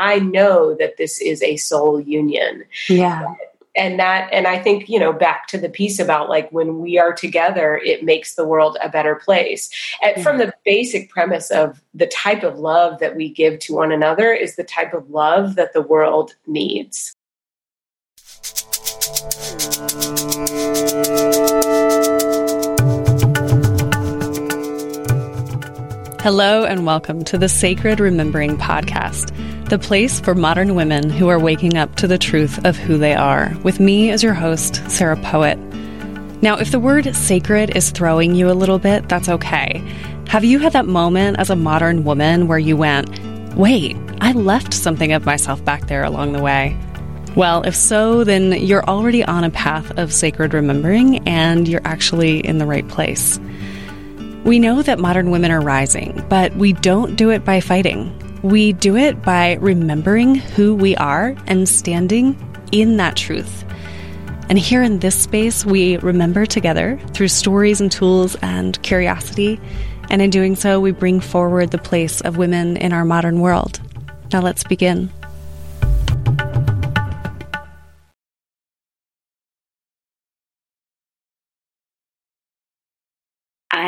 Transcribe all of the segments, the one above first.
I know that this is a soul union. Yeah. And that, and I think, you know, back to the piece about like when we are together, it makes the world a better place. And yeah. from the basic premise of the type of love that we give to one another is the type of love that the world needs. Hello, and welcome to the Sacred Remembering Podcast, the place for modern women who are waking up to the truth of who they are, with me as your host, Sarah Poet. Now, if the word sacred is throwing you a little bit, that's okay. Have you had that moment as a modern woman where you went, wait, I left something of myself back there along the way? Well, if so, then you're already on a path of sacred remembering and you're actually in the right place. We know that modern women are rising, but we don't do it by fighting. We do it by remembering who we are and standing in that truth. And here in this space, we remember together through stories and tools and curiosity. And in doing so, we bring forward the place of women in our modern world. Now let's begin.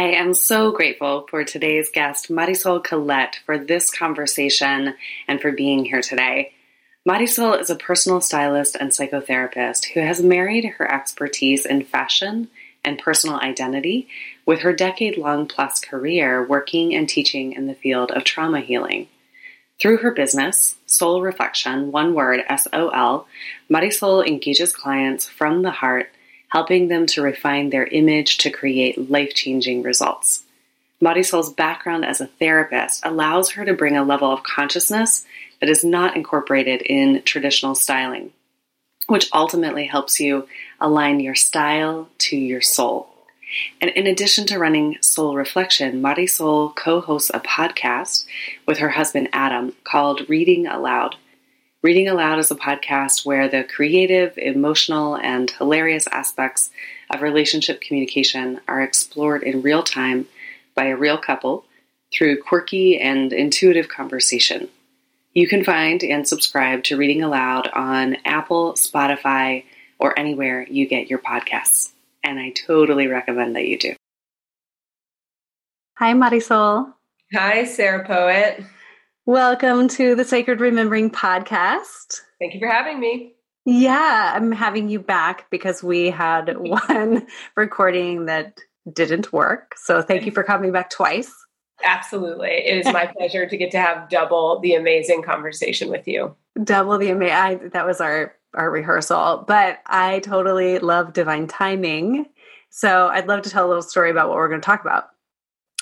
I am so grateful for today's guest, Marisol Colette, for this conversation and for being here today. Marisol is a personal stylist and psychotherapist who has married her expertise in fashion and personal identity with her decade long plus career working and teaching in the field of trauma healing. Through her business, Soul Reflection, one word S O L, Marisol engages clients from the heart helping them to refine their image to create life changing results. Marisol's background as a therapist allows her to bring a level of consciousness that is not incorporated in traditional styling, which ultimately helps you align your style to your soul. And in addition to running Soul Reflection, Marisol co hosts a podcast with her husband Adam called Reading Aloud Reading Aloud is a podcast where the creative, emotional, and hilarious aspects of relationship communication are explored in real time by a real couple through quirky and intuitive conversation. You can find and subscribe to Reading Aloud on Apple, Spotify, or anywhere you get your podcasts. And I totally recommend that you do. Hi, Marisol. Hi, Sarah Poet. Welcome to the Sacred Remembering podcast. Thank you for having me. Yeah, I'm having you back because we had one recording that didn't work. So thank you for coming back twice. Absolutely. It is my pleasure to get to have double the amazing conversation with you. Double the amazing. That was our our rehearsal, but I totally love divine timing. So I'd love to tell a little story about what we're going to talk about.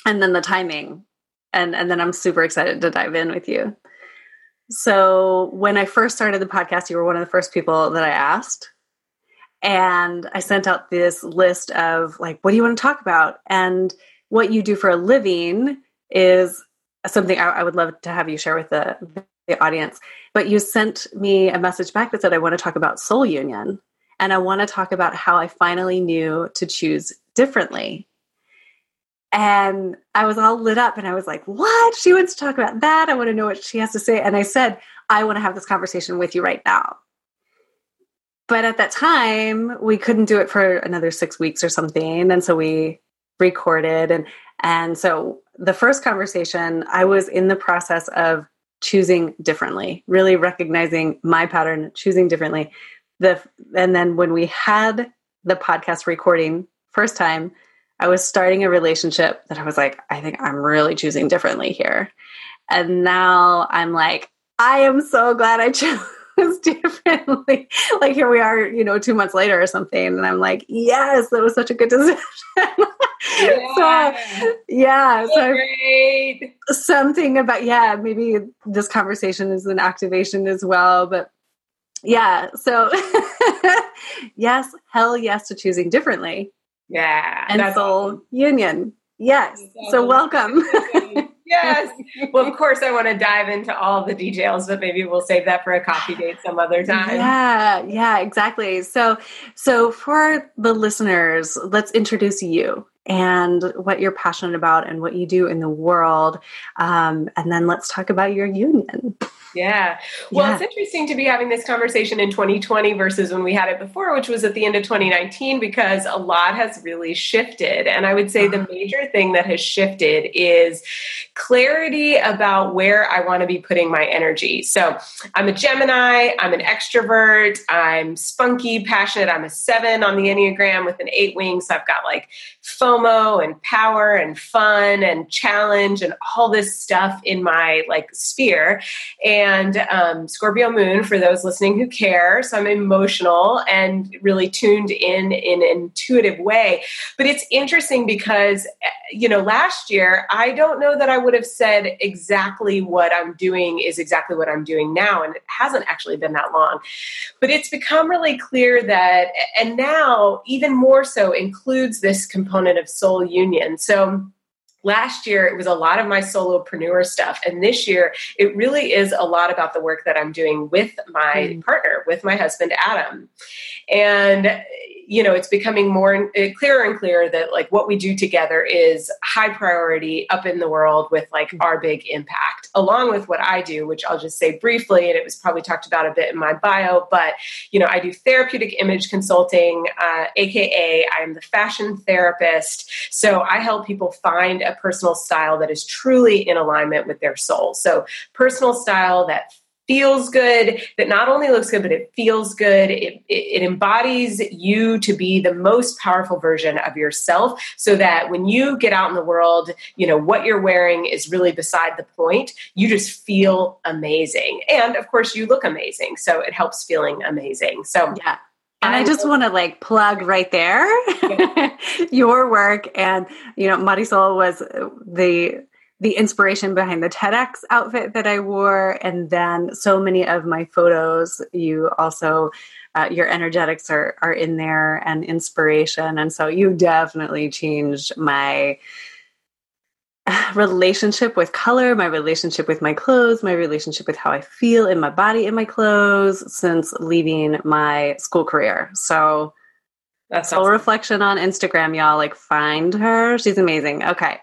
And then the timing and and then I'm super excited to dive in with you. So when I first started the podcast, you were one of the first people that I asked. And I sent out this list of like, what do you want to talk about? And what you do for a living is something I, I would love to have you share with the, the audience. But you sent me a message back that said, I want to talk about soul union. And I want to talk about how I finally knew to choose differently and I was all lit up and I was like, What? She wants to talk about that. I want to know what she has to say. And I said, I want to have this conversation with you right now. But at that time, we couldn't do it for another six weeks or something. And so we recorded and and so the first conversation, I was in the process of choosing differently, really recognizing my pattern, choosing differently. The and then when we had the podcast recording first time, I was starting a relationship that I was like, I think I'm really choosing differently here. And now I'm like, I am so glad I chose differently. like here we are, you know, two months later or something. And I'm like, yes, that was such a good decision. yeah. So, yeah. So, something about, yeah, maybe this conversation is an activation as well. But yeah. So, yes, hell yes to choosing differently. Yeah. And soul awesome. union. Yes. So welcome. yes. Well, of course, I want to dive into all the details, but maybe we'll save that for a coffee date some other time. Yeah. Yeah. Exactly. So, so for the listeners, let's introduce you and what you're passionate about and what you do in the world, um, and then let's talk about your union. Yeah. Well, yeah. it's interesting to be having this conversation in 2020 versus when we had it before, which was at the end of 2019, because a lot has really shifted. And I would say the uh-huh. major thing that has shifted is clarity about where I want to be putting my energy. So I'm a Gemini, I'm an extrovert, I'm spunky, passionate, I'm a seven on the Enneagram with an eight wing. So I've got like FOMO and power and fun and challenge and all this stuff in my like sphere. And um, Scorpio moon, for those listening who care. So I'm emotional and really tuned in in an intuitive way. But it's interesting because, you know, last year, I don't know that I would have said exactly what I'm doing is exactly what I'm doing now. And it hasn't actually been that long. But it's become really clear that, and now even more so, includes this component of soul union. So, last year it was a lot of my solopreneur stuff and this year it really is a lot about the work that i'm doing with my mm. partner with my husband adam and you know it's becoming more uh, clearer and clearer that like what we do together is high priority up in the world with like mm-hmm. our big impact along with what i do which i'll just say briefly and it was probably talked about a bit in my bio but you know i do therapeutic image consulting uh, aka i am the fashion therapist so i help people find a personal style that is truly in alignment with their soul so personal style that feels good, that not only looks good, but it feels good. It, it, it, embodies you to be the most powerful version of yourself so that when you get out in the world, you know, what you're wearing is really beside the point. You just feel amazing. And of course, you look amazing. So it helps feeling amazing. So, yeah. And I just want to like plug right there your work. And, you know, Marisol was the the inspiration behind the TEDx outfit that I wore, and then so many of my photos. You also, uh, your energetics are are in there and inspiration, and so you definitely changed my relationship with color, my relationship with my clothes, my relationship with how I feel in my body in my clothes since leaving my school career. So that's full awesome. reflection on Instagram, y'all. Like find her. She's amazing. Okay.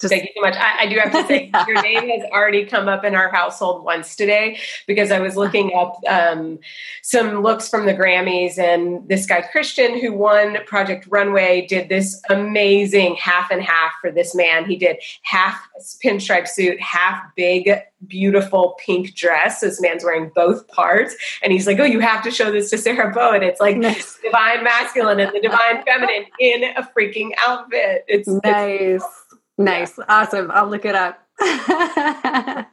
Just, Thank you so much. I, I do have to say, yeah. your name has already come up in our household once today because I was looking up um, some looks from the Grammys, and this guy Christian, who won Project Runway, did this amazing half and half for this man. He did half pinstripe suit, half big, beautiful pink dress. This man's wearing both parts, and he's like, "Oh, you have to show this to Sarah Poet," and it's like nice. divine masculine and the divine feminine in a freaking outfit. It's nice. It's, Nice. Yeah. Awesome. I'll look it up.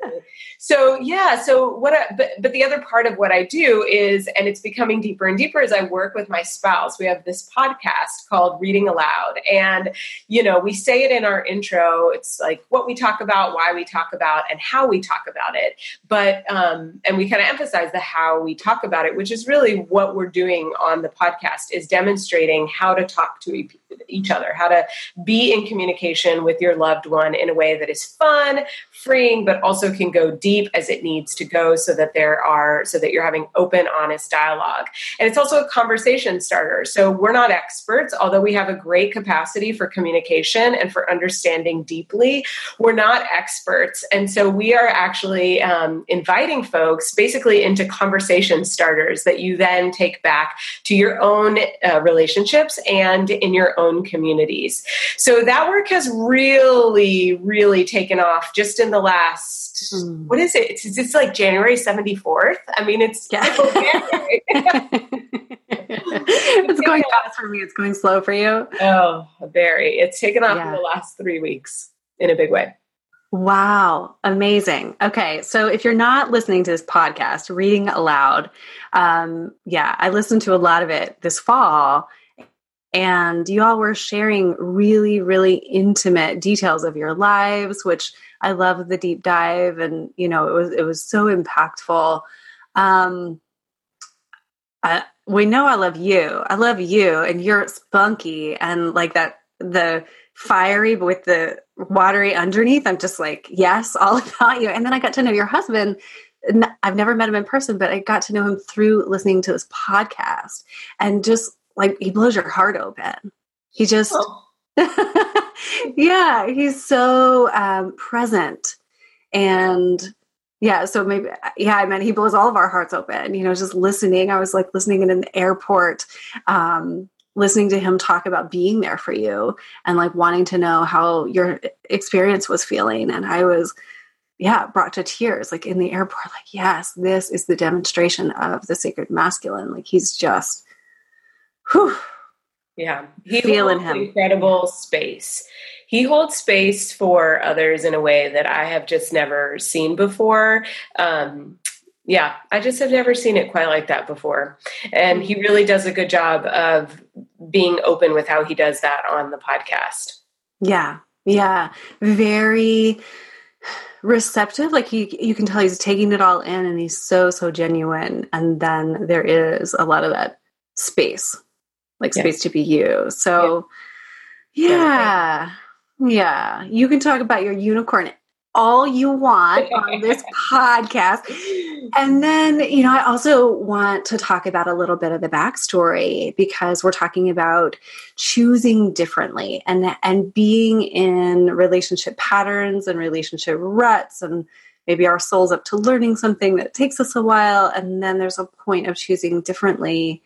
so yeah so what I, but but the other part of what i do is and it's becoming deeper and deeper as i work with my spouse we have this podcast called reading aloud and you know we say it in our intro it's like what we talk about why we talk about and how we talk about it but um and we kind of emphasize the how we talk about it which is really what we're doing on the podcast is demonstrating how to talk to each other how to be in communication with your loved one in a way that is fun freeing, but also can go deep as it needs to go so that there are, so that you're having open, honest dialogue. And it's also a conversation starter. So we're not experts, although we have a great capacity for communication and for understanding deeply. We're not experts. And so we are actually um, inviting folks basically into conversation starters that you then take back to your own uh, relationships and in your own communities. So that work has really, really taken off just in the last mm. what is it? It's, it's like January 74th. I mean, it's yeah. it's going fast for me. It's going slow for you. Oh, very. It's taken off yeah. in the last three weeks in a big way. Wow, amazing. Okay, so if you're not listening to this podcast, reading aloud, um, yeah, I listened to a lot of it this fall, and you all were sharing really, really intimate details of your lives, which I love the deep dive, and you know, it was it was so impactful. Um, I, we know I love you. I love you, and you're spunky and like that the fiery with the watery underneath. I'm just like, yes, all about you. And then I got to know your husband. I've never met him in person, but I got to know him through listening to this podcast, and just like he blows your heart open. He just. Oh yeah, he's so um, present and yeah so maybe yeah i mean, he blows all of our hearts open you know just listening i was like listening in an airport um listening to him talk about being there for you and like wanting to know how your experience was feeling and i was yeah brought to tears like in the airport like yes this is the demonstration of the sacred masculine like he's just whew, yeah he feeling him incredible space he holds space for others in a way that I have just never seen before. Um, yeah, I just have never seen it quite like that before. And he really does a good job of being open with how he does that on the podcast. Yeah. Yeah. Very receptive like you you can tell he's taking it all in and he's so so genuine and then there is a lot of that space like space to be you so yeah, yeah. Yeah, you can talk about your unicorn all you want on this podcast. And then, you know, I also want to talk about a little bit of the backstory because we're talking about choosing differently and and being in relationship patterns and relationship ruts and maybe our soul's up to learning something that takes us a while and then there's a point of choosing differently.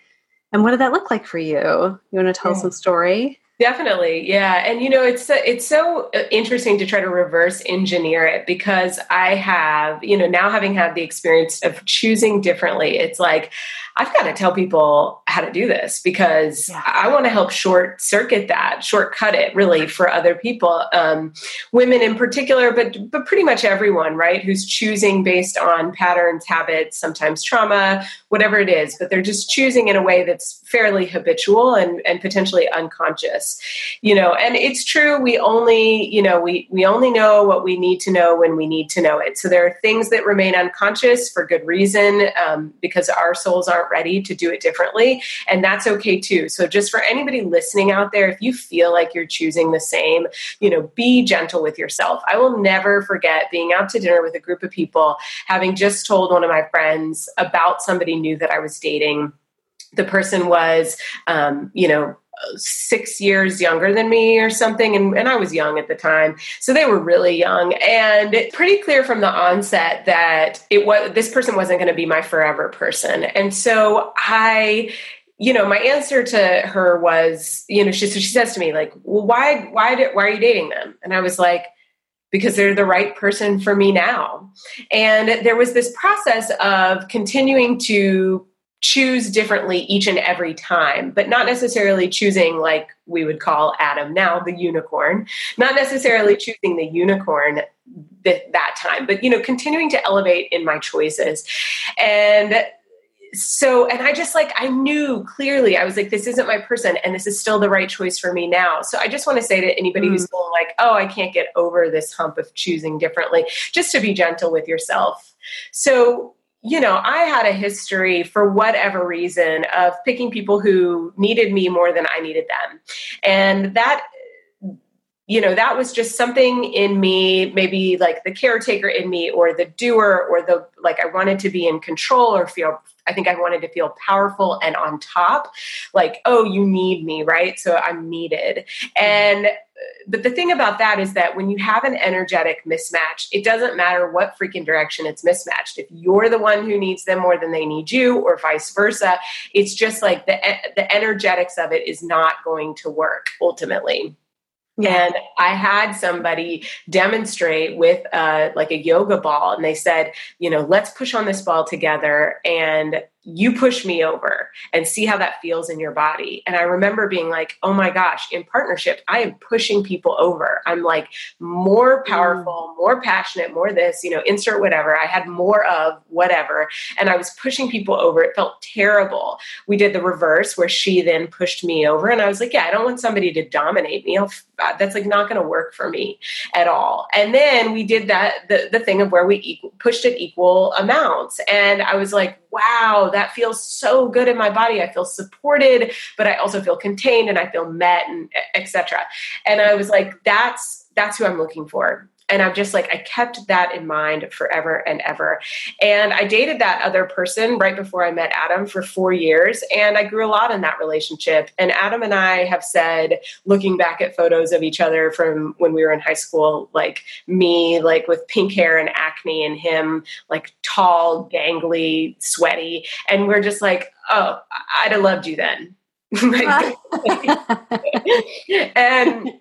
And what did that look like for you? You want to tell yeah. some story? Definitely, yeah, and you know it's it's so uh, interesting to try to reverse engineer it because I have you know now having had the experience of choosing differently, it's like I've got to tell people how to do this because yeah. I want to help short circuit that, shortcut it really for other people, um, women in particular, but but pretty much everyone, right? Who's choosing based on patterns, habits, sometimes trauma, whatever it is, but they're just choosing in a way that's fairly habitual and and potentially unconscious, you know. And it's true, we only you know we we only know what we need to know when we need to know it. So there are things that remain unconscious for good reason um, because our souls are aren't ready to do it differently. And that's okay too. So, just for anybody listening out there, if you feel like you're choosing the same, you know, be gentle with yourself. I will never forget being out to dinner with a group of people, having just told one of my friends about somebody new that I was dating the person was um, you know six years younger than me or something and, and i was young at the time. So they were really young. And pretty clear from the onset that it was this person wasn't going to be my forever person. And so i you know my answer to her was you know she, so she says to me like well why why did, why are you dating them? And i was like because they're the right person for me now. And there was this process of continuing to choose differently each and every time, but not necessarily choosing like we would call Adam now the unicorn, not necessarily choosing the unicorn th- that time, but you know, continuing to elevate in my choices. And so, and I just like, I knew clearly, I was like, this isn't my person, and this is still the right choice for me now. So, I just want to say to anybody mm. who's feeling like, oh, I can't get over this hump of choosing differently, just to be gentle with yourself. So, you know, I had a history for whatever reason of picking people who needed me more than I needed them. And that you know that was just something in me maybe like the caretaker in me or the doer or the like i wanted to be in control or feel i think i wanted to feel powerful and on top like oh you need me right so i'm needed mm-hmm. and uh, but the thing about that is that when you have an energetic mismatch, it doesn't matter what freaking direction it's mismatched. If you're the one who needs them more than they need you, or vice versa, it's just like the the energetics of it is not going to work ultimately. And I had somebody demonstrate with a, like a yoga ball, and they said, you know, let's push on this ball together. And you push me over and see how that feels in your body. And I remember being like, oh my gosh, in partnership, I am pushing people over. I'm like more powerful, mm. more passionate, more this, you know, insert whatever. I had more of whatever. And I was pushing people over. It felt terrible. We did the reverse where she then pushed me over. And I was like, yeah, I don't want somebody to dominate me. I'll, uh, that's like not going to work for me at all. And then we did that, the, the thing of where we equal, pushed it equal amounts. And I was like, wow, that feels so good in my body. I feel supported, but I also feel contained and I feel met and etc. And I was like, that's that's who I'm looking for. And I'm just like, I kept that in mind forever and ever. And I dated that other person right before I met Adam for four years. And I grew a lot in that relationship. And Adam and I have said, looking back at photos of each other from when we were in high school, like me, like with pink hair and acne, and him, like tall, gangly, sweaty. And we're just like, oh, I'd have loved you then. and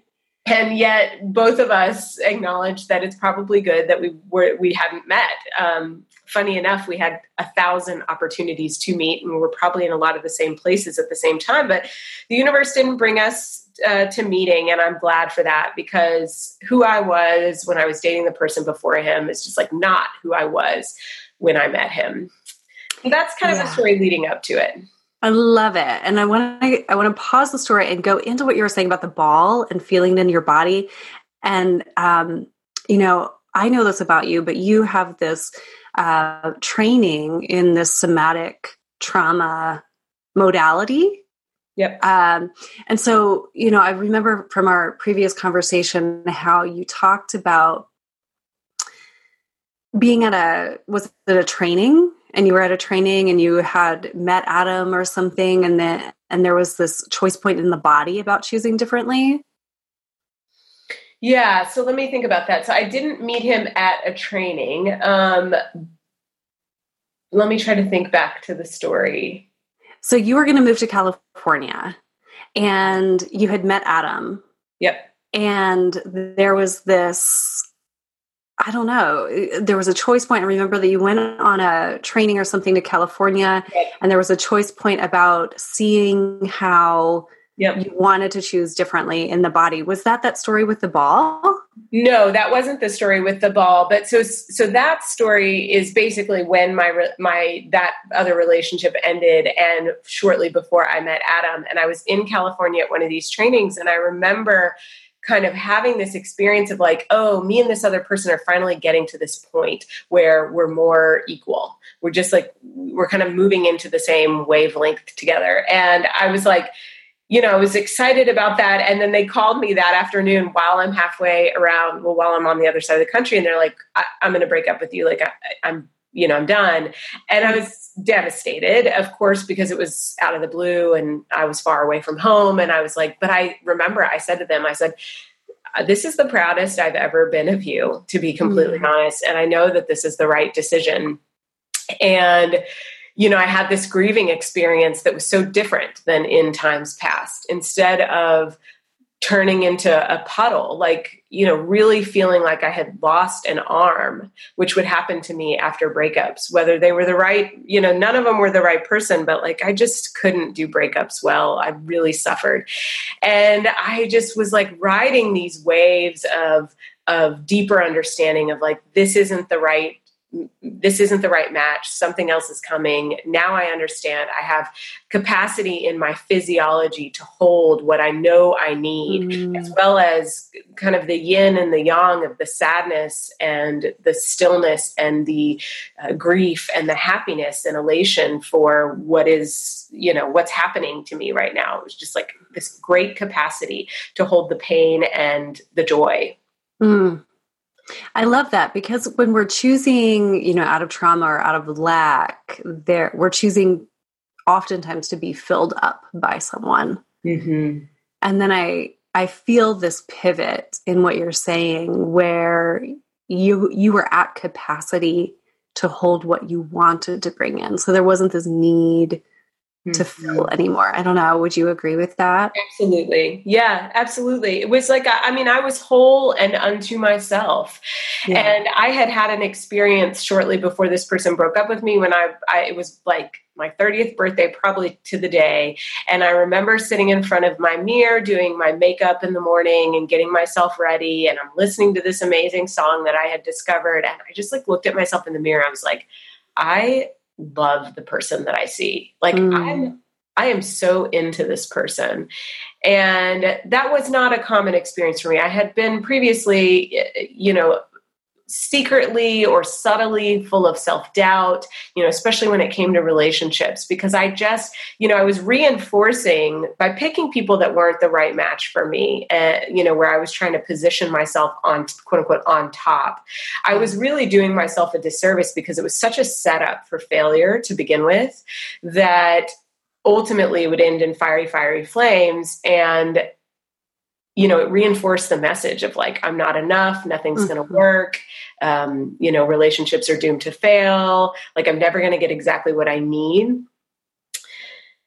and yet both of us acknowledge that it's probably good that we were we hadn't met. Um, funny enough we had a thousand opportunities to meet and we were probably in a lot of the same places at the same time but the universe didn't bring us uh, to meeting and i'm glad for that because who i was when i was dating the person before him is just like not who i was when i met him. And that's kind yeah. of the story leading up to it I love it. And I want to I want to pause the story and go into what you were saying about the ball and feeling it in your body. And um, you know, I know this about you, but you have this uh, training in this somatic trauma modality. Yep. Um, and so, you know, I remember from our previous conversation how you talked about being at a was it a training and you were at a training and you had met Adam or something and then and there was this choice point in the body about choosing differently? Yeah, so let me think about that. So I didn't meet him at a training. Um let me try to think back to the story. So you were going to move to California and you had met Adam. Yep. And there was this I don't know. There was a choice point. I remember that you went on a training or something to California, and there was a choice point about seeing how yep. you wanted to choose differently in the body. Was that that story with the ball? No, that wasn't the story with the ball. But so so that story is basically when my my that other relationship ended, and shortly before I met Adam, and I was in California at one of these trainings, and I remember kind of having this experience of like, oh, me and this other person are finally getting to this point where we're more equal. We're just like, we're kind of moving into the same wavelength together. And I was like, you know, I was excited about that. And then they called me that afternoon while I'm halfway around, well, while I'm on the other side of the country. And they're like, I- am going to break up with you. Like, I- I'm you know, I'm done. And I was devastated, of course, because it was out of the blue and I was far away from home. And I was like, but I remember I said to them, I said, uh, this is the proudest I've ever been of you, to be completely mm-hmm. honest. And I know that this is the right decision. And, you know, I had this grieving experience that was so different than in times past. Instead of turning into a puddle, like, you know, really feeling like I had lost an arm, which would happen to me after breakups, whether they were the right, you know, none of them were the right person, but like I just couldn't do breakups well. I really suffered. And I just was like riding these waves of, of deeper understanding of like, this isn't the right this isn't the right match. Something else is coming. Now i understand. I have capacity in my physiology to hold what i know i need mm. as well as kind of the yin and the yang of the sadness and the stillness and the uh, grief and the happiness and elation for what is you know what's happening to me right now. It's just like this great capacity to hold the pain and the joy. Mm. I love that because when we're choosing, you know, out of trauma or out of lack, there we're choosing oftentimes to be filled up by someone. Mm-hmm. And then I I feel this pivot in what you're saying where you you were at capacity to hold what you wanted to bring in. So there wasn't this need to mm-hmm. feel anymore. I don't know. Would you agree with that? Absolutely. Yeah, absolutely. It was like, I mean, I was whole and unto myself. Yeah. And I had had an experience shortly before this person broke up with me when I, I, it was like my 30th birthday, probably to the day. And I remember sitting in front of my mirror doing my makeup in the morning and getting myself ready. And I'm listening to this amazing song that I had discovered. And I just like looked at myself in the mirror. I was like, I love the person that I see. Like mm. I'm I am so into this person. And that was not a common experience for me. I had been previously, you know, secretly or subtly full of self-doubt you know especially when it came to relationships because i just you know i was reinforcing by picking people that weren't the right match for me uh, you know where i was trying to position myself on quote unquote on top i was really doing myself a disservice because it was such a setup for failure to begin with that ultimately would end in fiery fiery flames and you know, it reinforced the message of like, I'm not enough, nothing's mm-hmm. going to work. Um, you know, relationships are doomed to fail. Like, I'm never going to get exactly what I need.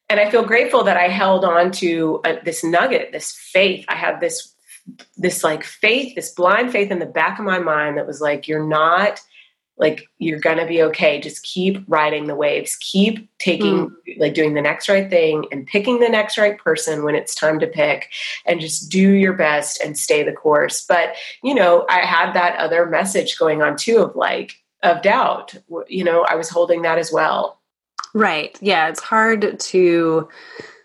And I feel grateful that I held on to uh, this nugget, this faith. I had this, this like faith, this blind faith in the back of my mind that was like, you're not like you're gonna be okay. Just keep riding the waves. Keep taking mm. like doing the next right thing and picking the next right person when it's time to pick and just do your best and stay the course. But you know i had that other message going on too of like of doubt. You know i was holding that as well. Right. Yeah it's hard to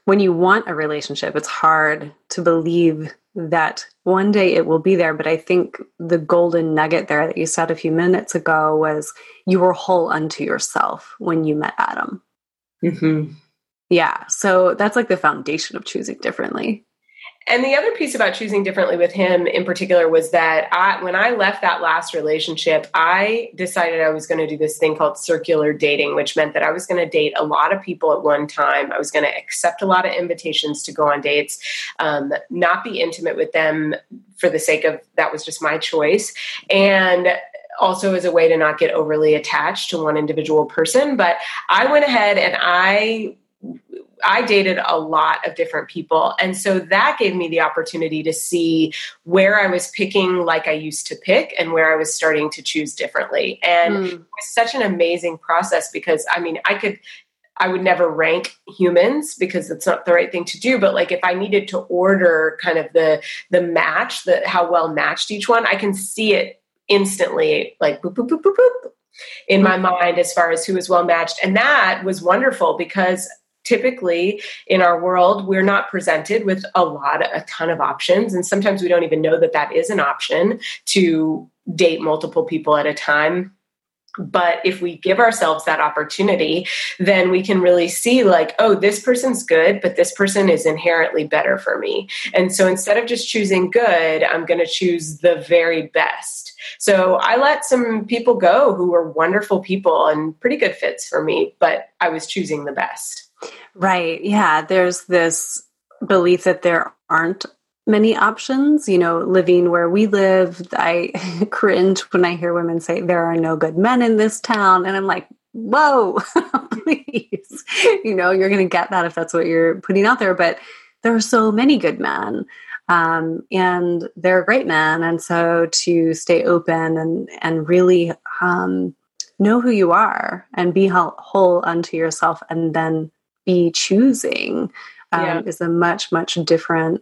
when you want a relationship it's hard to believe that one day it will be there. But I think the golden nugget there that you said a few minutes ago was you were whole unto yourself when you met Adam. Mm-hmm. Yeah. So that's like the foundation of choosing differently. And the other piece about choosing differently with him in particular was that I, when I left that last relationship, I decided I was going to do this thing called circular dating, which meant that I was going to date a lot of people at one time. I was going to accept a lot of invitations to go on dates, um, not be intimate with them for the sake of that was just my choice. And also as a way to not get overly attached to one individual person. But I went ahead and I I dated a lot of different people. And so that gave me the opportunity to see where I was picking like I used to pick and where I was starting to choose differently. And mm. it was such an amazing process because I mean, I could I would never rank humans because it's not the right thing to do. But like if I needed to order kind of the the match, the how well matched each one, I can see it instantly, like boop boop boop boop boop in my mind as far as who is well matched. And that was wonderful because typically in our world we're not presented with a lot a ton of options. And sometimes we don't even know that that is an option to date multiple people at a time. But if we give ourselves that opportunity then we can really see like oh this person's good but this person is inherently better for me. And so instead of just choosing good i'm going to choose the very best. So i let some people go who were wonderful people and pretty good fits for me but i was choosing the best Right. Yeah. There's this belief that there aren't many options. You know, living where we live, I cringe when I hear women say there are no good men in this town. And I'm like, whoa, please. You know, you're going to get that if that's what you're putting out there. But there are so many good men. Um, and they're great men. And so to stay open and, and really um, know who you are and be whole unto yourself and then be choosing um, yeah. is a much much different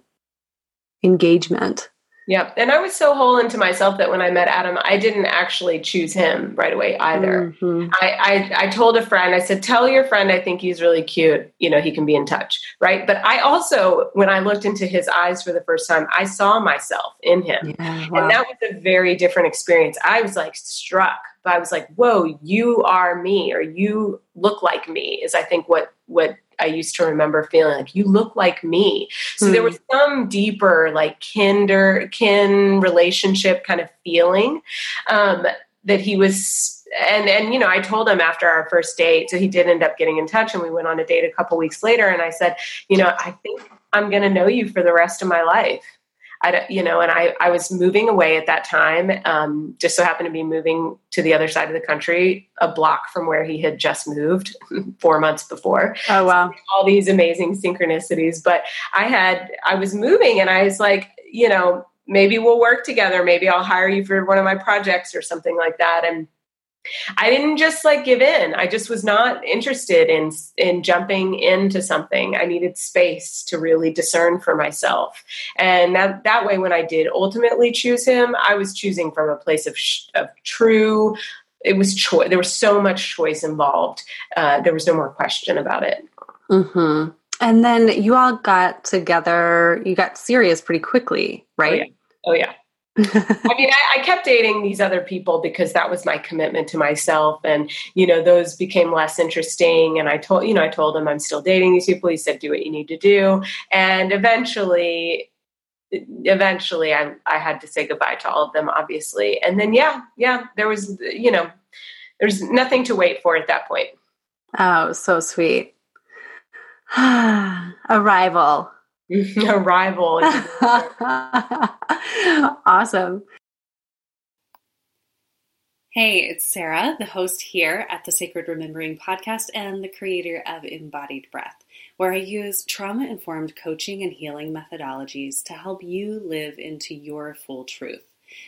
engagement yeah. And I was so whole into myself that when I met Adam, I didn't actually choose him right away either. Mm-hmm. I, I, I told a friend, I said, tell your friend I think he's really cute. You know, he can be in touch. Right. But I also, when I looked into his eyes for the first time, I saw myself in him. Yeah, wow. And that was a very different experience. I was like struck. But I was like, whoa, you are me, or you look like me, is I think what what I used to remember feeling like you look like me. So mm. there hmm. was some deeper like kinder kin relationship kind of feeling um, that he was and and you know I told him after our first date so he did end up getting in touch and we went on a date a couple weeks later and I said you know I think I'm going to know you for the rest of my life I, you know, and I, I was moving away at that time. Um, just so happened to be moving to the other side of the country, a block from where he had just moved four months before. Oh wow! So all these amazing synchronicities. But I had, I was moving, and I was like, you know, maybe we'll work together. Maybe I'll hire you for one of my projects or something like that. And I didn't just like give in. I just was not interested in in jumping into something. I needed space to really discern for myself. And that that way when I did ultimately choose him, I was choosing from a place of sh- of true it was choice. There was so much choice involved. Uh, there was no more question about it. hmm And then you all got together. You got serious pretty quickly, right? Oh yeah. Oh, yeah. I mean, I, I, kept dating these other people because that was my commitment to myself, and you know, those became less interesting. And I told, you know, I told him I'm still dating these people. He said, "Do what you need to do," and eventually, eventually, I I had to say goodbye to all of them, obviously. And then, yeah, yeah, there was, you know, there's nothing to wait for at that point. Oh, so sweet. Arrival. Arrival. awesome. Hey, it's Sarah, the host here at the Sacred Remembering podcast and the creator of Embodied Breath, where I use trauma informed coaching and healing methodologies to help you live into your full truth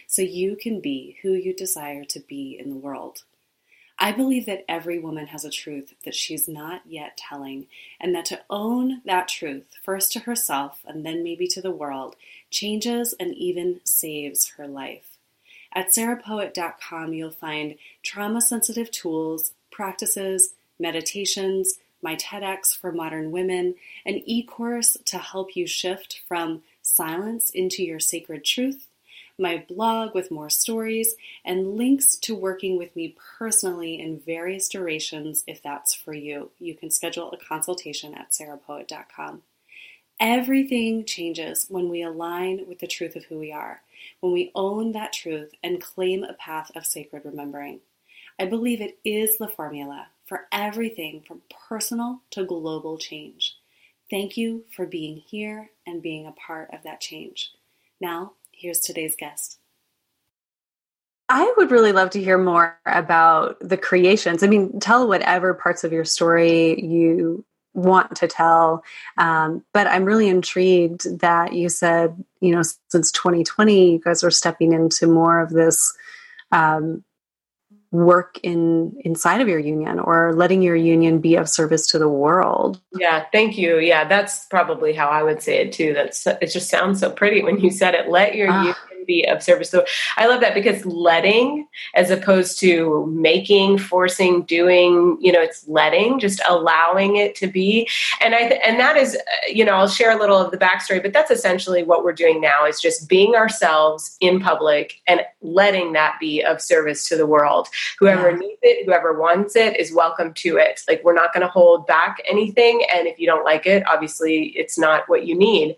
so you can be who you desire to be in the world. I believe that every woman has a truth that she's not yet telling, and that to own that truth, first to herself and then maybe to the world, changes and even saves her life. At sarahpoet.com, you'll find trauma sensitive tools, practices, meditations, my TEDx for modern women, an e course to help you shift from silence into your sacred truth my blog with more stories, and links to working with me personally in various durations if that's for you. You can schedule a consultation at sarahpoet.com. Everything changes when we align with the truth of who we are, when we own that truth and claim a path of sacred remembering. I believe it is the formula for everything from personal to global change. Thank you for being here and being a part of that change. Now, Here's today's guest. I would really love to hear more about the creations. I mean, tell whatever parts of your story you want to tell. Um, but I'm really intrigued that you said, you know, since 2020, you guys are stepping into more of this um, work in inside of your union or letting your union be of service to the world. Yeah thank you. Yeah that's probably how i would say it too. That's it just sounds so pretty when you said it. Let your uh, union be of service. So I love that because letting, as opposed to making, forcing, doing, you know, it's letting, just allowing it to be. And I th- and that is, uh, you know, I'll share a little of the backstory, but that's essentially what we're doing now is just being ourselves in public and letting that be of service to the world. Whoever yeah. needs it, whoever wants it, is welcome to it. Like we're not going to hold back anything, and if you don't like it, obviously it's not what you need.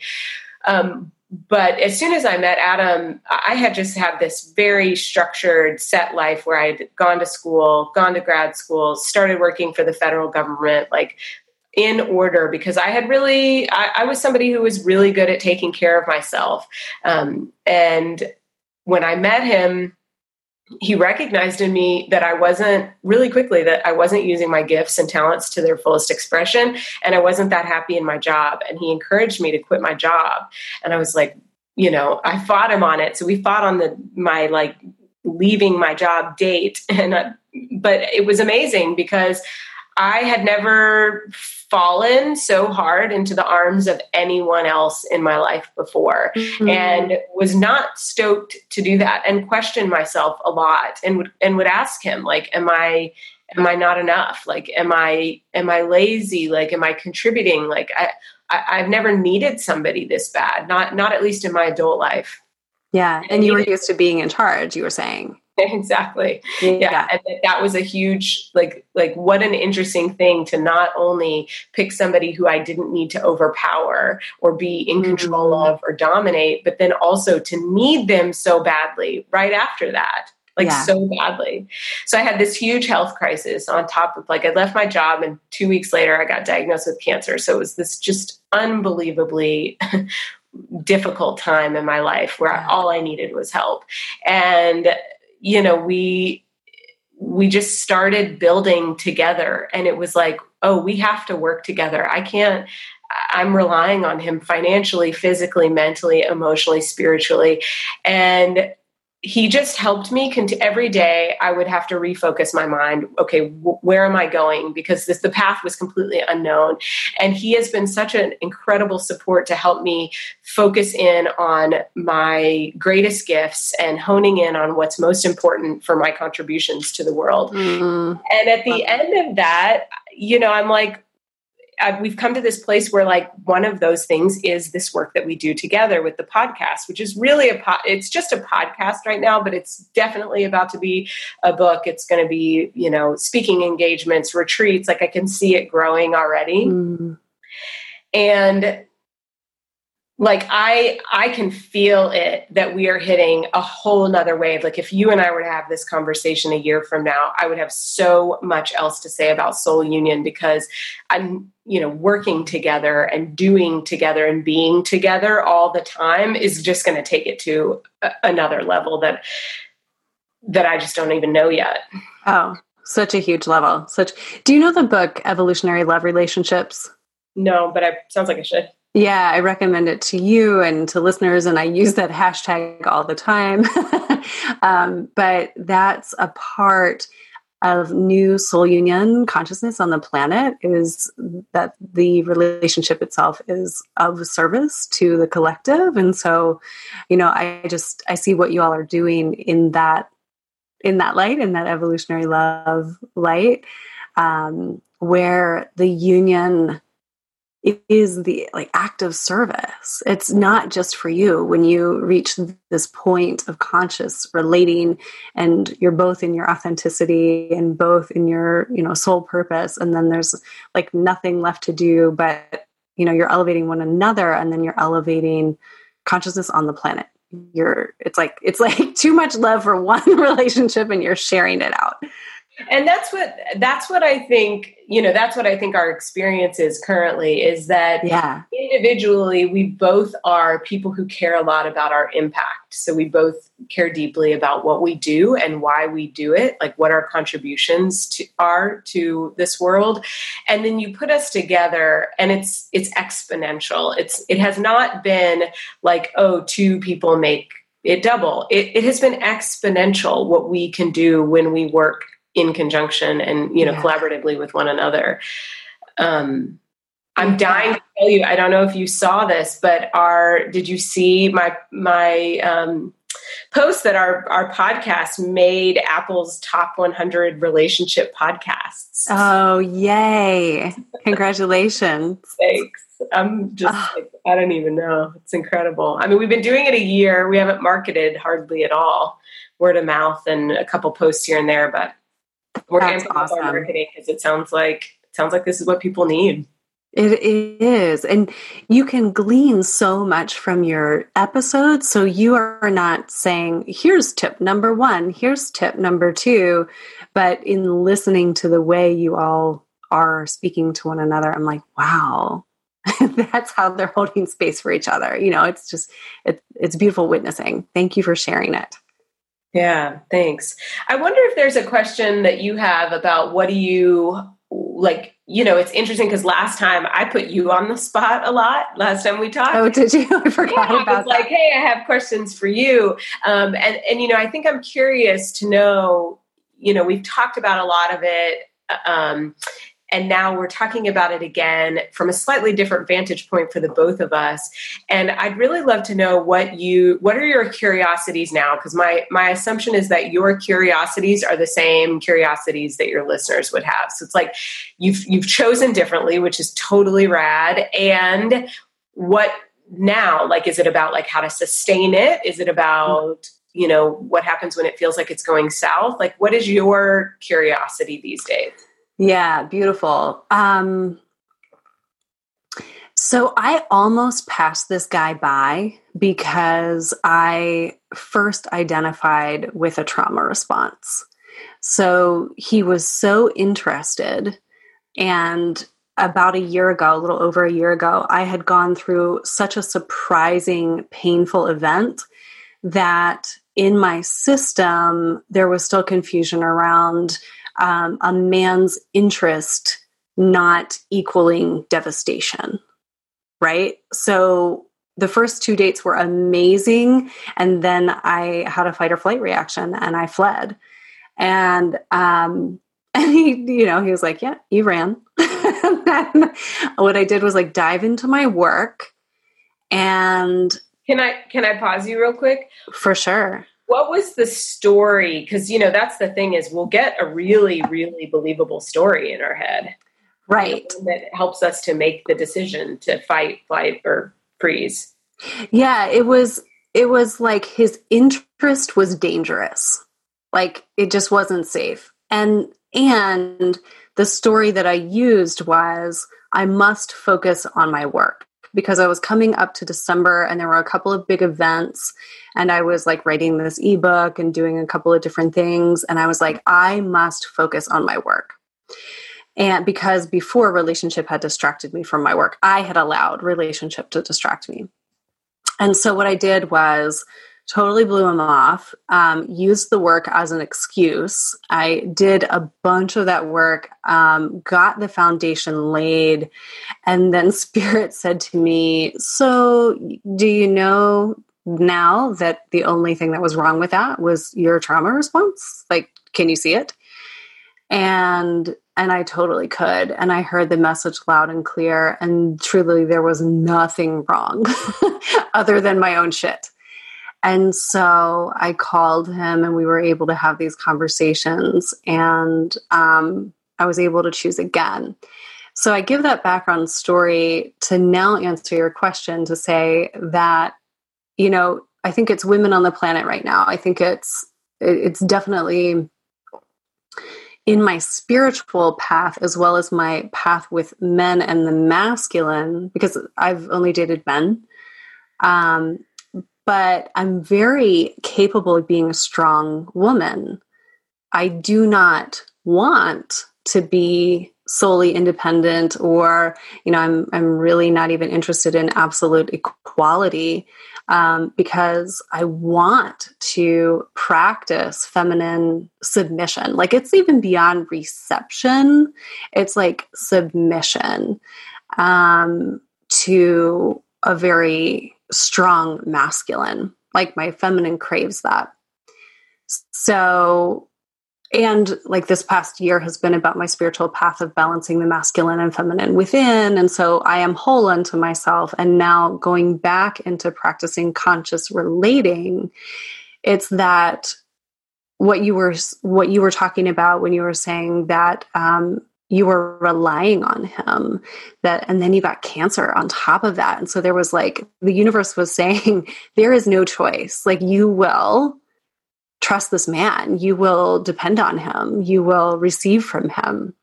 Um, but as soon as I met Adam, I had just had this very structured, set life where I'd gone to school, gone to grad school, started working for the federal government, like in order, because I had really, I, I was somebody who was really good at taking care of myself. Um, and when I met him, he recognized in me that I wasn't really quickly that I wasn't using my gifts and talents to their fullest expression and I wasn't that happy in my job and he encouraged me to quit my job. And I was like you know I fought him on it. So we fought on the my like leaving my job date and uh, but it was amazing because I had never fallen so hard into the arms of anyone else in my life before mm-hmm. and was not stoked to do that and questioned myself a lot and would and would ask him like am I am I not enough? Like am I am I lazy? Like am I contributing? Like I, I I've never needed somebody this bad not not at least in my adult life. Yeah and you were used to being in charge you were saying exactly yeah. yeah. and that was a huge like like what an interesting thing to not only pick somebody who i didn't need to overpower or be in mm-hmm. control of or dominate but then also to need them so badly right after that like yeah. so badly so i had this huge health crisis on top of like i left my job and two weeks later i got diagnosed with cancer so it was this just unbelievably difficult time in my life where all I needed was help. And you know, we we just started building together and it was like, oh, we have to work together. I can't I'm relying on him financially, physically, mentally, emotionally, spiritually. And he just helped me cont- every day i would have to refocus my mind. Okay w- where am i going? Because this, the path was completely unknown. And he has been such an incredible support to help me focus in on my greatest gifts and honing in on what's most important for my contributions to the world. Mm-hmm. and at the end of that you know i'm like I, we've come to this place where like one of those things is this work that we do together with the podcast, which is really a po- it's just a podcast right now, but it's definitely about to be a book. It's going to be you know speaking engagements, retreats. Like I can see it growing already, mm. and like i i can feel it that we are hitting a whole nother wave. Like if you and i were to have this conversation a year from now i would have so much else to say about soul union because i'm you know working together and doing together and being together all the time is just going to take it to a, another level that that i just don't even know yet. Oh such a huge level. Such do you know the book evolutionary love relationships? No but it sounds like i should yeah, I recommend it to you and to listeners, and I use that hashtag all the time. um, but that's a part of new soul union consciousness on the planet is that the relationship itself is of service to the collective and so you know i just i see what you all are doing in that in that light in that evolutionary love light um, where the union is the like act of service. It's not just for you when you reach this point of conscious relating and you're both in your authenticity and both in your you know soul purpose and then there's like nothing left to do but you know you're elevating one another and then you're elevating consciousness on the planet. You're it's like it's like too much love for one relationship and you're sharing it out and that's what that's what i think you know that's what i think our experience is currently is that yeah. individually we both are people who care a lot about our impact. So we both care deeply about what we do and why we do it like what our contributions to, are to this world. And then you put us together and it's it's exponential. It's it has not been like oh two people make it double. It, it has been exponential what we can do when we work in conjunction and you know yeah. collaboratively with one another. Um i'm dying to tell you i don't know if you saw this but our did you see my my um post that our our podcast made apple's top 100 relationship podcasts? Oh yay. Congratulations. Thanks. I'm just oh. like, i don't even know. It's incredible. I mean we've been doing it a year. We haven't marketed hardly at all. Word of mouth and a couple posts here and there but we're That's awesome. marketing because it sounds like it sounds like this is what people need. It is. And you can glean so much from your episodes. So you are not saying, here's tip number one, here's tip number two. But in listening to the way you all are speaking to one another, I'm like, wow, that's how they're holding space for each other. You know, it's just, it, it's beautiful witnessing. Thank you for sharing it. Yeah, thanks. I wonder if there's a question that you have about what do you like, you know, it's interesting because last time I put you on the spot a lot. Last time we talked. Oh, did you? I forgot yeah, about I was like, hey, I have questions for you. Um, and and you know, I think I'm curious to know, you know, we've talked about a lot of it. Um, and now we're talking about it again from a slightly different vantage point for the both of us. And i'd really love to know what you what are your curiosities now? Because my my assumption is that your curiosities are the same curiosities that your listeners would have. So it's like you've you've chosen differently which is totally rad. And what now? Like is it about like how to sustain it? Is it about you know what happens when it feels like it's going south? Like what is your curiosity these days yeah, beautiful. Um, so I almost passed this guy by because I first identified with a trauma response. So he was so interested. And about a year ago, a little over a year ago, I had gone through such a surprising, painful event that in my system, there was still confusion around um, a man's interest not equaling devastation, right? So the first two dates were amazing. And then I had a fight or flight reaction and I fled. And, um, and he, you know, he was like, yeah, you ran. what I did was like dive into my work and can I can I pause you real quick? For sure what was the story? Because you know that's the thing is we'll get a really really believable story in our head. Right. That helps us to make the decision to fight flight or freeze. Yeah it was it was like his interest was dangerous. Like it just wasn't safe. And and the story that i used was i must focus on my work because i was coming up to december and there were a couple of big events and i was like writing this ebook and doing a couple of different things and i was like i must focus on my work. And because before relationship had distracted me from my work. I had allowed relationship to distract me. And so what i did was totally blew him off um, used the work as an excuse i did a bunch of that work um, got the foundation laid and then spirit said to me so do you know now that the only thing that was wrong with that was your trauma response like can you see it and and I totally could. And I heard the message loud and clear. And truly, there was nothing wrong other than my own shit. And so I called him, and we were able to have these conversations. And um, I was able to choose again. So I give that background story to now answer your question to say that, you know, I think it's women on the planet right now. I think it's it's definitely in my spiritual path as well as my path with men and the masculine because I've only dated men. Um, but I'm very capable of being a strong woman. I do not want to be solely independent or you know I'm I'm really not even interested in absolute equality um, because I want to practice feminine submission. Like it's even beyond reception, it's like submission um, to a very strong masculine. Like my feminine craves that. So and like this past year has been about my spiritual path of balancing the masculine and feminine within and so i am whole unto myself and now going back into practicing conscious relating it's that what you were what you were talking about when you were saying that um, you were relying on him that and then you got cancer on top of that and so there was like the universe was saying there is no choice like you will trust this man. You will depend on him. You will receive from him.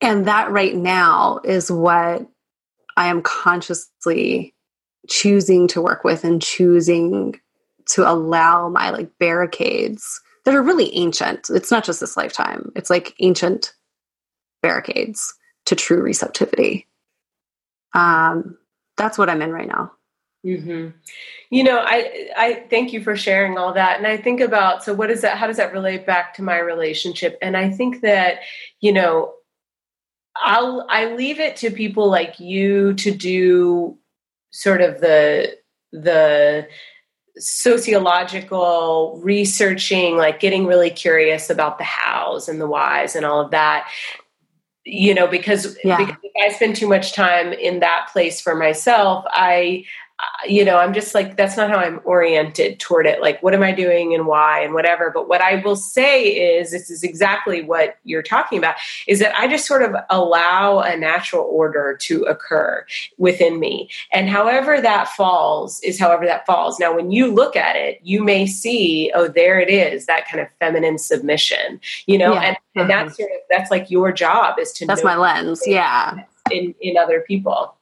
And that right now is what I am consciously choosing to work with and choosing to allow my like barricades that are really ancient. It's not just this lifetime, it's like ancient barricades to true receptivity. Um, that's what I'm in right now. Mm-hmm. You know, I I thank you for sharing all that, and I think about so what is that? How does that relate back to my relationship? And I think that you know, I'll I leave it to people like you to do sort of the the sociological researching like getting really curious about the hows and the whys and all of that you know because, yeah. because if i spend too much time in that place for myself i you know, I'm just like, that's not how I'm oriented toward it. Like, what am I doing and why and whatever. But what I will say is, this is exactly what you're talking about, is that I just sort of allow a natural order to occur within me. And however that falls is however that falls. Now, when you look at it, you may see, oh, there it is, that kind of feminine submission, you know, yeah. and, and that's mm-hmm. sort of, that's like your job is to that's my lens. Yeah. In, in other people.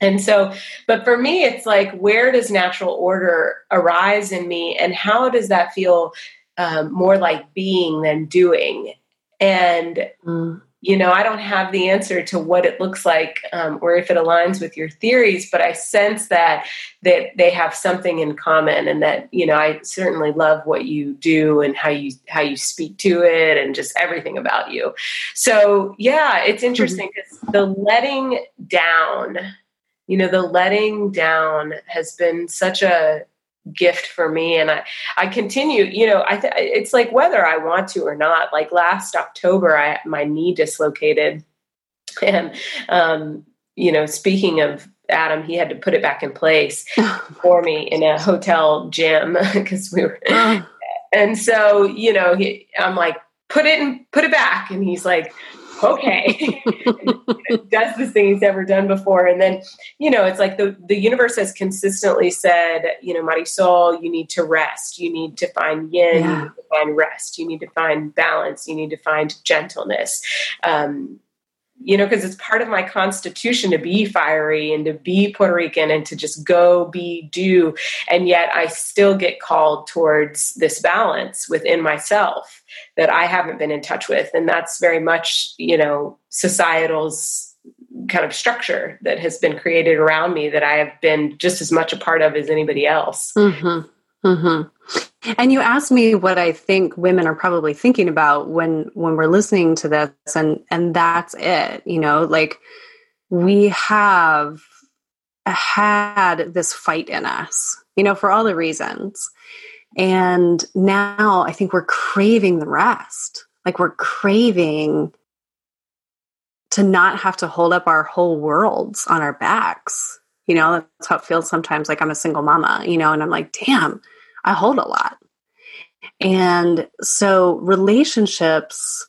And so, but for me, it's like, where does natural order arise in me, and how does that feel um, more like being than doing? And mm. you know, I don't have the answer to what it looks like um, or if it aligns with your theories, but I sense that that they have something in common, and that you know, I certainly love what you do and how you how you speak to it, and just everything about you. So, yeah, it's mm-hmm. interesting because mm-hmm. the letting down you know the letting down has been such a gift for me and i i continue you know i th- it's like whether i want to or not like last october i my knee dislocated. And um you know speaking of adam he had to put it back in place for me in a hotel gym because we were and so you know he, i'm like put it and put it back and he's like okay. Does this thing he's never done before. And then you know it's like the the universe has consistently said you know marisol you need to rest. You need to find yin yeah. you need to find rest. You need to find balance. You need to find gentleness. Um, you know, because it's part of my constitution to be fiery and to be Puerto Rican and to just go, be, do. And yet I still get called towards this balance within myself that I haven't been in touch with. And that's very much, you know, societal's kind of structure that has been created around me that I have been just as much a part of as anybody else. Mm-hmm. Mm-hmm. And you asked me what I think women are probably thinking about when when we're listening to this, and and that's it. You know, like we have had this fight in us, you know, for all the reasons. And now I think we're craving the rest. Like we're craving to not have to hold up our whole worlds on our backs. You know, that's how it feels sometimes like I'm a single mama, you know, and I'm like, damn, I hold a lot. And so relationships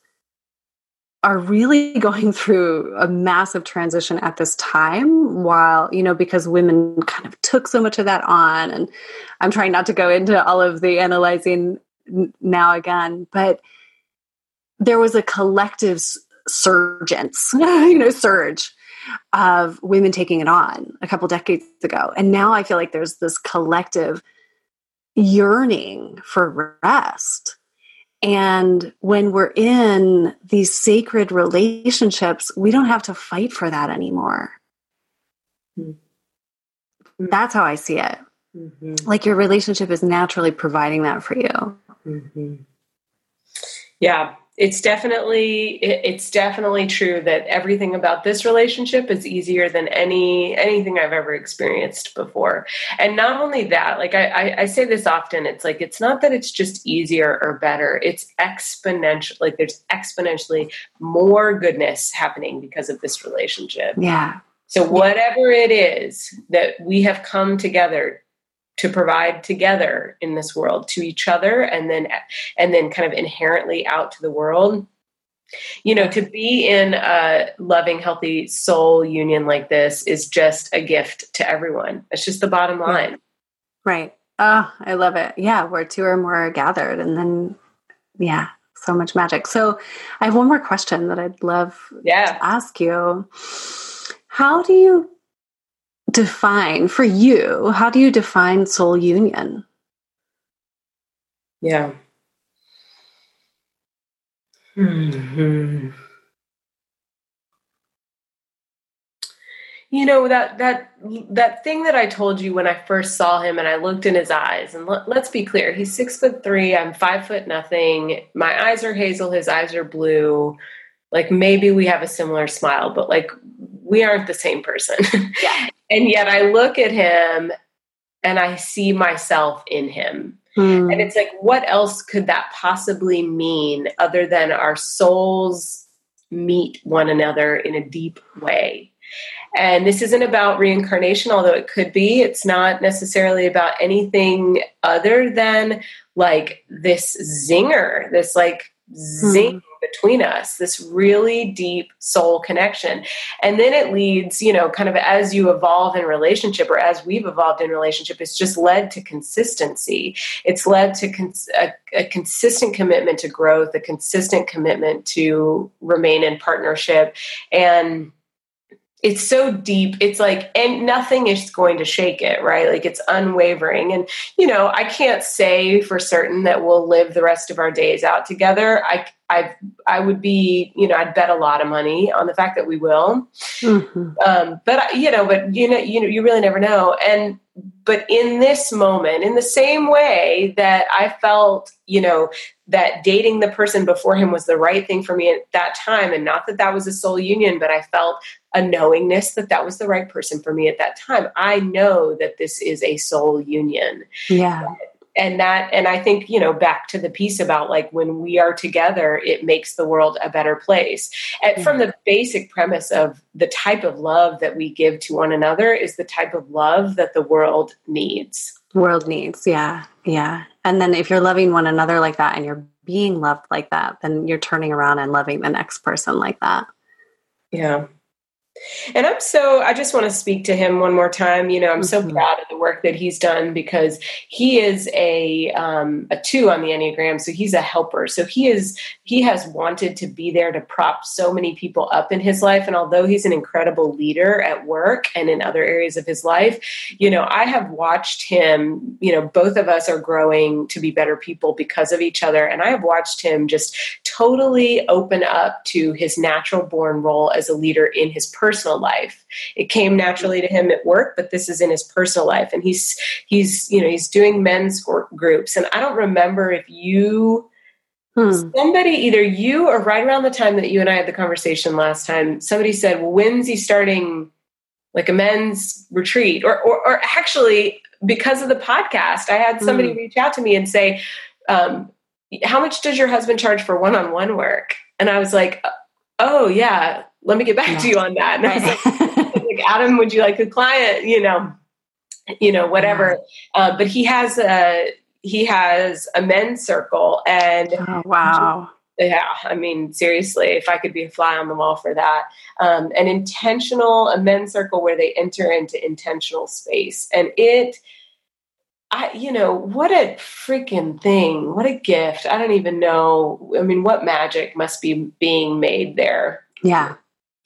are really going through a massive transition at this time while you know because women kind of took so much of that on and i'm trying not to go into all of the analyzing now again but there was a collective surgence you know surge of women taking it on a couple decades ago and now i feel like there's this collective yearning for rest. And when we're in these sacred relationships, we don't have to fight for that anymore. Mm-hmm. That's how I see it. Mm-hmm. Like your relationship is naturally providing that for you. Mm-hmm. Yeah, it's definitely it's definitely true that everything about this relationship is easier than any anything I've ever experienced before. And not only that, like I, I, I say this often, it's like it's not that it's just easier or better. It's exponential. Like there's exponentially more goodness happening because of this relationship. Yeah. So whatever it is that we have come together to provide together in this world to each other and then and then kind of inherently out to the world. You know to be in a loving healthy soul union like this is just a gift to everyone. It's just the bottom line. Right. Oh i love it. Yeah where two or more are gathered and then yeah so much magic. So i have one more question that i'd love yeah. to ask you. How do you define for you how do you define soul union? Yeah. Hmm. You know that that that thing that i told you when i first saw him and i looked in his eyes and let, us be clear he's six foot three i'm five foot nothing my eyes are hazel his eyes are blue like maybe we have a similar smile but like we aren't the same person yeah and yet I look at him and I see myself in him. Mm. And it's like, what else could that possibly mean other than our souls meet one another in a deep way? And this isn't about reincarnation, although it could be. It's not necessarily about anything other than like this zinger, this like zing mm between us, this really deep soul connection. And then it leads, you know, kind of as you evolve in relationship or as we've evolved in relationship, it's just led to consistency. It's led to cons- a, a consistent commitment to growth, a consistent commitment to remain in partnership. And it's so deep. It's like and nothing is going to shake it right? Like it's unwavering. And you know i can't say for certain that we'll live the rest of our days out together. I i i would be you know i'd bet a lot of money on the fact that we will. Mm-hmm. um, but you know but you know you know you really never know. And but in this moment in the same way that i felt you know that dating the person before him was the right thing for me at that time and not that that was a soul union but i felt a knowingness that that was the right person for me at that time i know that this is a soul union. Yeah and that and i think you know back to the piece about like when we are together it makes the world a better place and from the basic premise of the type of love that we give to one another is the type of love that the world needs world needs yeah yeah and then if you're loving one another like that and you're being loved like that, then you're turning around and loving the next person like that. Yeah. And I'm so, I just want to speak to him one more time. You know, I'm so mm-hmm. proud of the work that he's done because he is a, um, a two on the Enneagram. So he's a helper. So he is, he has wanted to be there to prop so many people up in his life. And although he's an incredible leader at work and in other areas of his life, you know, I have watched him, you know, both of us are growing to be better people because of each other. And I have watched him just totally open up to his natural born role as a leader in his personal personal life. It came naturally to him at work, but this is in his personal life. And he's he's you know he's doing men's groups. And I don't remember if you hmm. somebody either you or right around the time that you and I had the conversation last time, somebody said, "Well, when's he starting?" like a men's retreat or, or, or actually because of the podcast i had somebody mm. reach out to me and say um, how much does your husband charge for one-on-one work and i was like oh yeah let me get back yeah. to you on that. And right. I was like, like, Adam, would you like a client? You know, you know, whatever. Uh, but he has a he has a men's circle, and oh, wow. Yeah, I mean, seriously, if I could be a fly on the wall for that, um, an intentional, a men's circle where they enter into intentional space, and it, I, you know, what a freaking thing! What a gift! I don't even know. I mean, what magic must be being made there? Yeah,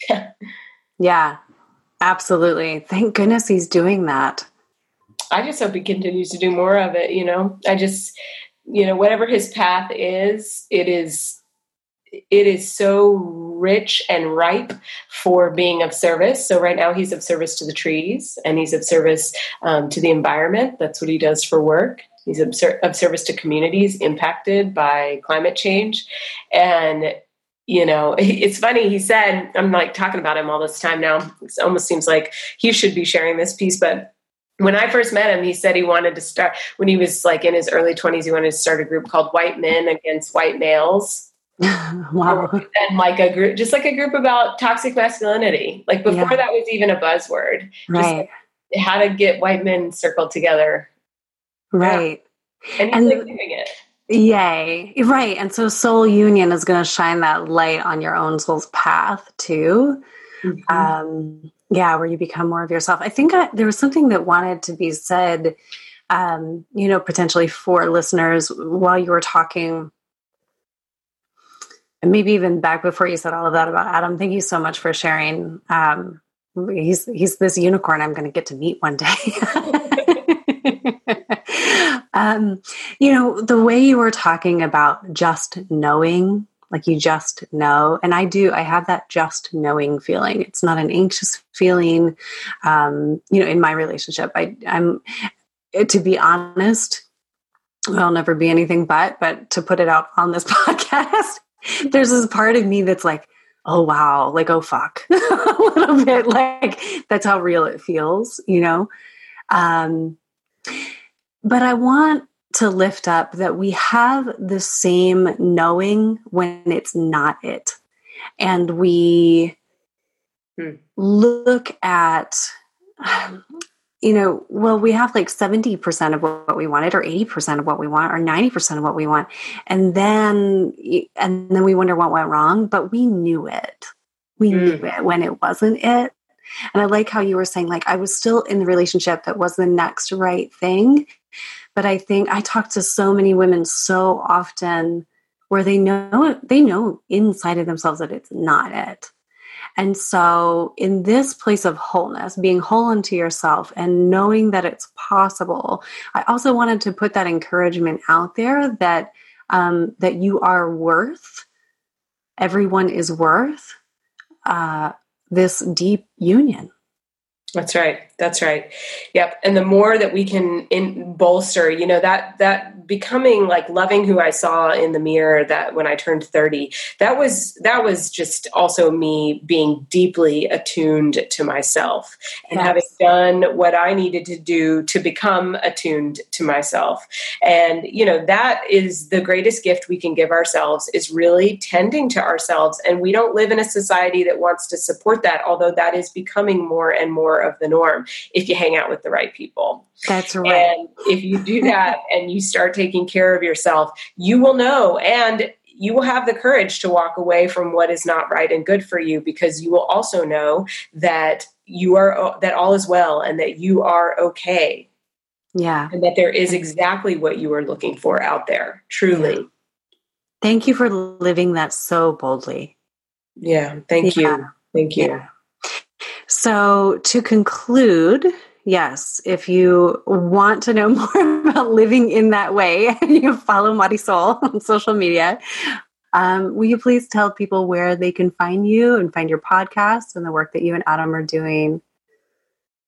yeah, absolutely. Thank goodness he's doing that. I just hope he continues to do more of it. You know, I just, you know, whatever his path is, it is, it is so rich and ripe for being of service. So right now he's of service to the trees and he's of service um, to the environment. That's what he does for work. He's of, of service to communities impacted by climate change, and you know it's funny he said i'm like talking about him all this time now. It almost seems like he should be sharing this piece but when i first met him he said he wanted to start when he was like in his early 20s he wanted to start a group called white men against white males. Wow. And like a group just like a group about toxic masculinity. Like before yeah. that was even a buzzword. Right. like how to get white men circled together. Right. Yeah. and he's and, like doing it Yay. Right. And so soul union is going to shine that light on your own soul's path too. Mm-hmm. Um, yeah, where you become more of yourself. I think I, there was something that wanted to be said, um, you know, potentially for listeners while you were talking. And maybe even back before you said all of that about Adam. Thank you so much for sharing. Um, he's he's this unicorn I'm going to get to meet one day. Um, you know, the way you were talking about just knowing, like you just know, and I do, I have that just knowing feeling. It's not an anxious feeling. Um, you know, in my relationship, I, I'm, to be honest, I'll never be anything but, but to put it out on this podcast, there's this part of me that's like, oh wow, like, oh fuck, a little bit like that's how real it feels, you know? Um, but I want to lift up that we have the same knowing when it's not it. And we hmm. look at, you know, well, we have like 70% of what we wanted, or 80% of what we want, or 90% of what we want. And then, and then we wonder what went wrong, but we knew it. We knew hmm. it when it wasn't it. And I like how you were saying, like, I was still in the relationship that was the next right thing. But I think I talk to so many women so often where they know they know inside of themselves that it's not it. And so, in this place of wholeness, being whole unto yourself and knowing that it's possible, I also wanted to put that encouragement out there that um, that you are worth. Everyone is worth uh, this deep union. That's right. That's right. Yep. And the more that we can in bolster, you know, that that becoming like loving who I saw in the mirror that when I turned 30, that was that was just also me being deeply attuned to myself and yes. having done what I needed to do to become attuned to myself. And you know, that is the greatest gift we can give ourselves is really tending to ourselves and we don't live in a society that wants to support that, although that is becoming more and more of the norm. If you hang out with the right people. That's right. And if you do that and you start taking care of yourself, you will know and you will have the courage to walk away from what is not right and good for you because you will also know that you are that all is well and that you are okay yeah. And that there is exactly what you are looking for out there, truly. Yeah. Thank you for living that so boldly. Yeah. Thank yeah. you. Thank you. Yeah. So, to conclude, yes, if you want to know more about living in that way, and you follow Marisol on social media. Um, will you please tell people where they can find you and find your podcast and the work that you and Adam are doing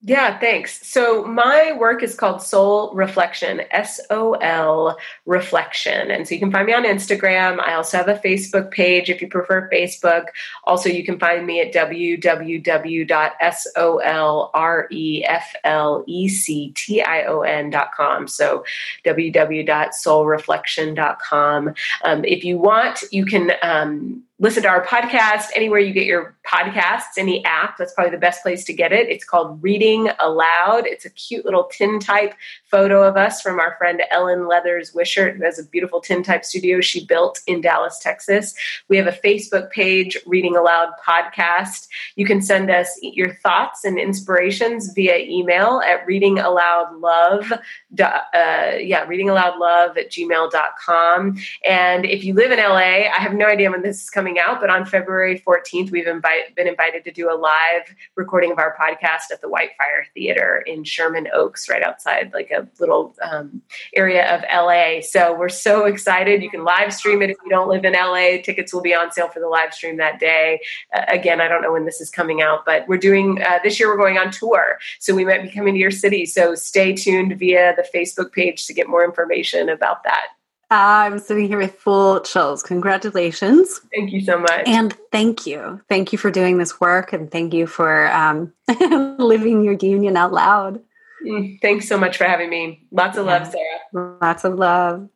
yeah, thanks. So my work is called Sol Reflection, S O L Reflection. And so you can find me on Instagram. I also have a Facebook page if you prefer Facebook. Also, you can find me at www.solreflection.com. So www.solreflection.com. Um, if you want, you can um, listen to our podcast anywhere you get your podcasts, any app. That's probably the best place to get it. It's called Reading Aloud. It's a cute little tintype photo of us from our friend Ellen Leathers Wishart, who has a beautiful tintype studio she built in Dallas, Texas. We have a Facebook page, Reading Aloud Podcast. You can send us your thoughts and inspirations via email at readingaloudlove. Uh, yeah, readingaloudlove at gmail.com. And if you live in LA, I have no idea when this is coming out, but on February 14th, we've invite, been invited to do a live recording of our podcast at the Whitefire Theater in Sherman Oaks, right outside like a little um, area of LA. So we're so excited. You can live stream it if you don't live in LA. Tickets will be on sale for the live stream that day. Uh, again, I don't know when this is coming out, but we're doing uh, this year. We're going on tour, so we might be coming to your city. So stay tuned via the Facebook page to get more information about that. I'm sitting here with full chills. Congratulations. Thank you so much. And thank you. Thank you for doing this work and thank you for um, living your union out loud. Mm, thanks so much for having me. Lots of yeah. love, Sarah. Lots of love.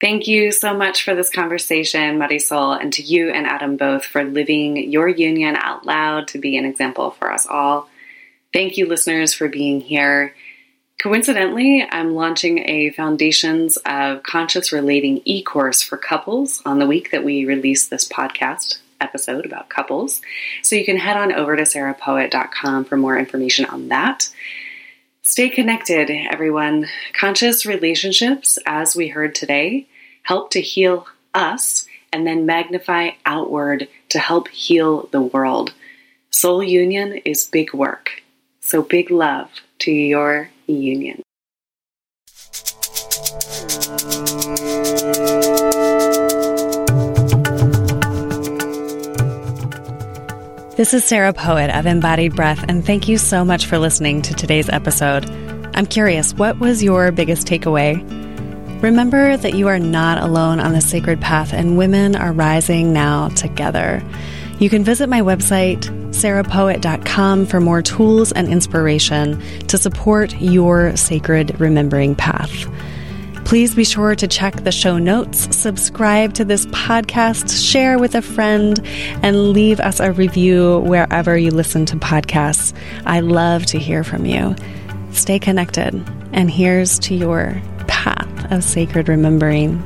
Thank you so much for this conversation, Marisol, and to you and Adam both for living your union out loud to be an example for us all. Thank you, listeners, for being here. Coincidentally, I'm launching a Foundations of Conscious Relating e course for couples on the week that we release this podcast episode about couples. So you can head on over to sarahpoet.com for more information on that. Stay connected, everyone. Conscious relationships, as we heard today, help to heal us and then magnify outward to help heal the world. Soul union is big work. So big love to your union. This is Sarah Poet of Embodied Breath, and thank you so much for listening to today's episode. I'm curious, what was your biggest takeaway? Remember that you are not alone on the sacred path, and women are rising now together. You can visit my website, sarahpoet.com, for more tools and inspiration to support your sacred remembering path. Please be sure to check the show notes, subscribe to this podcast, share with a friend, and leave us a review wherever you listen to podcasts. I love to hear from you. Stay connected, and here's to your path of sacred remembering.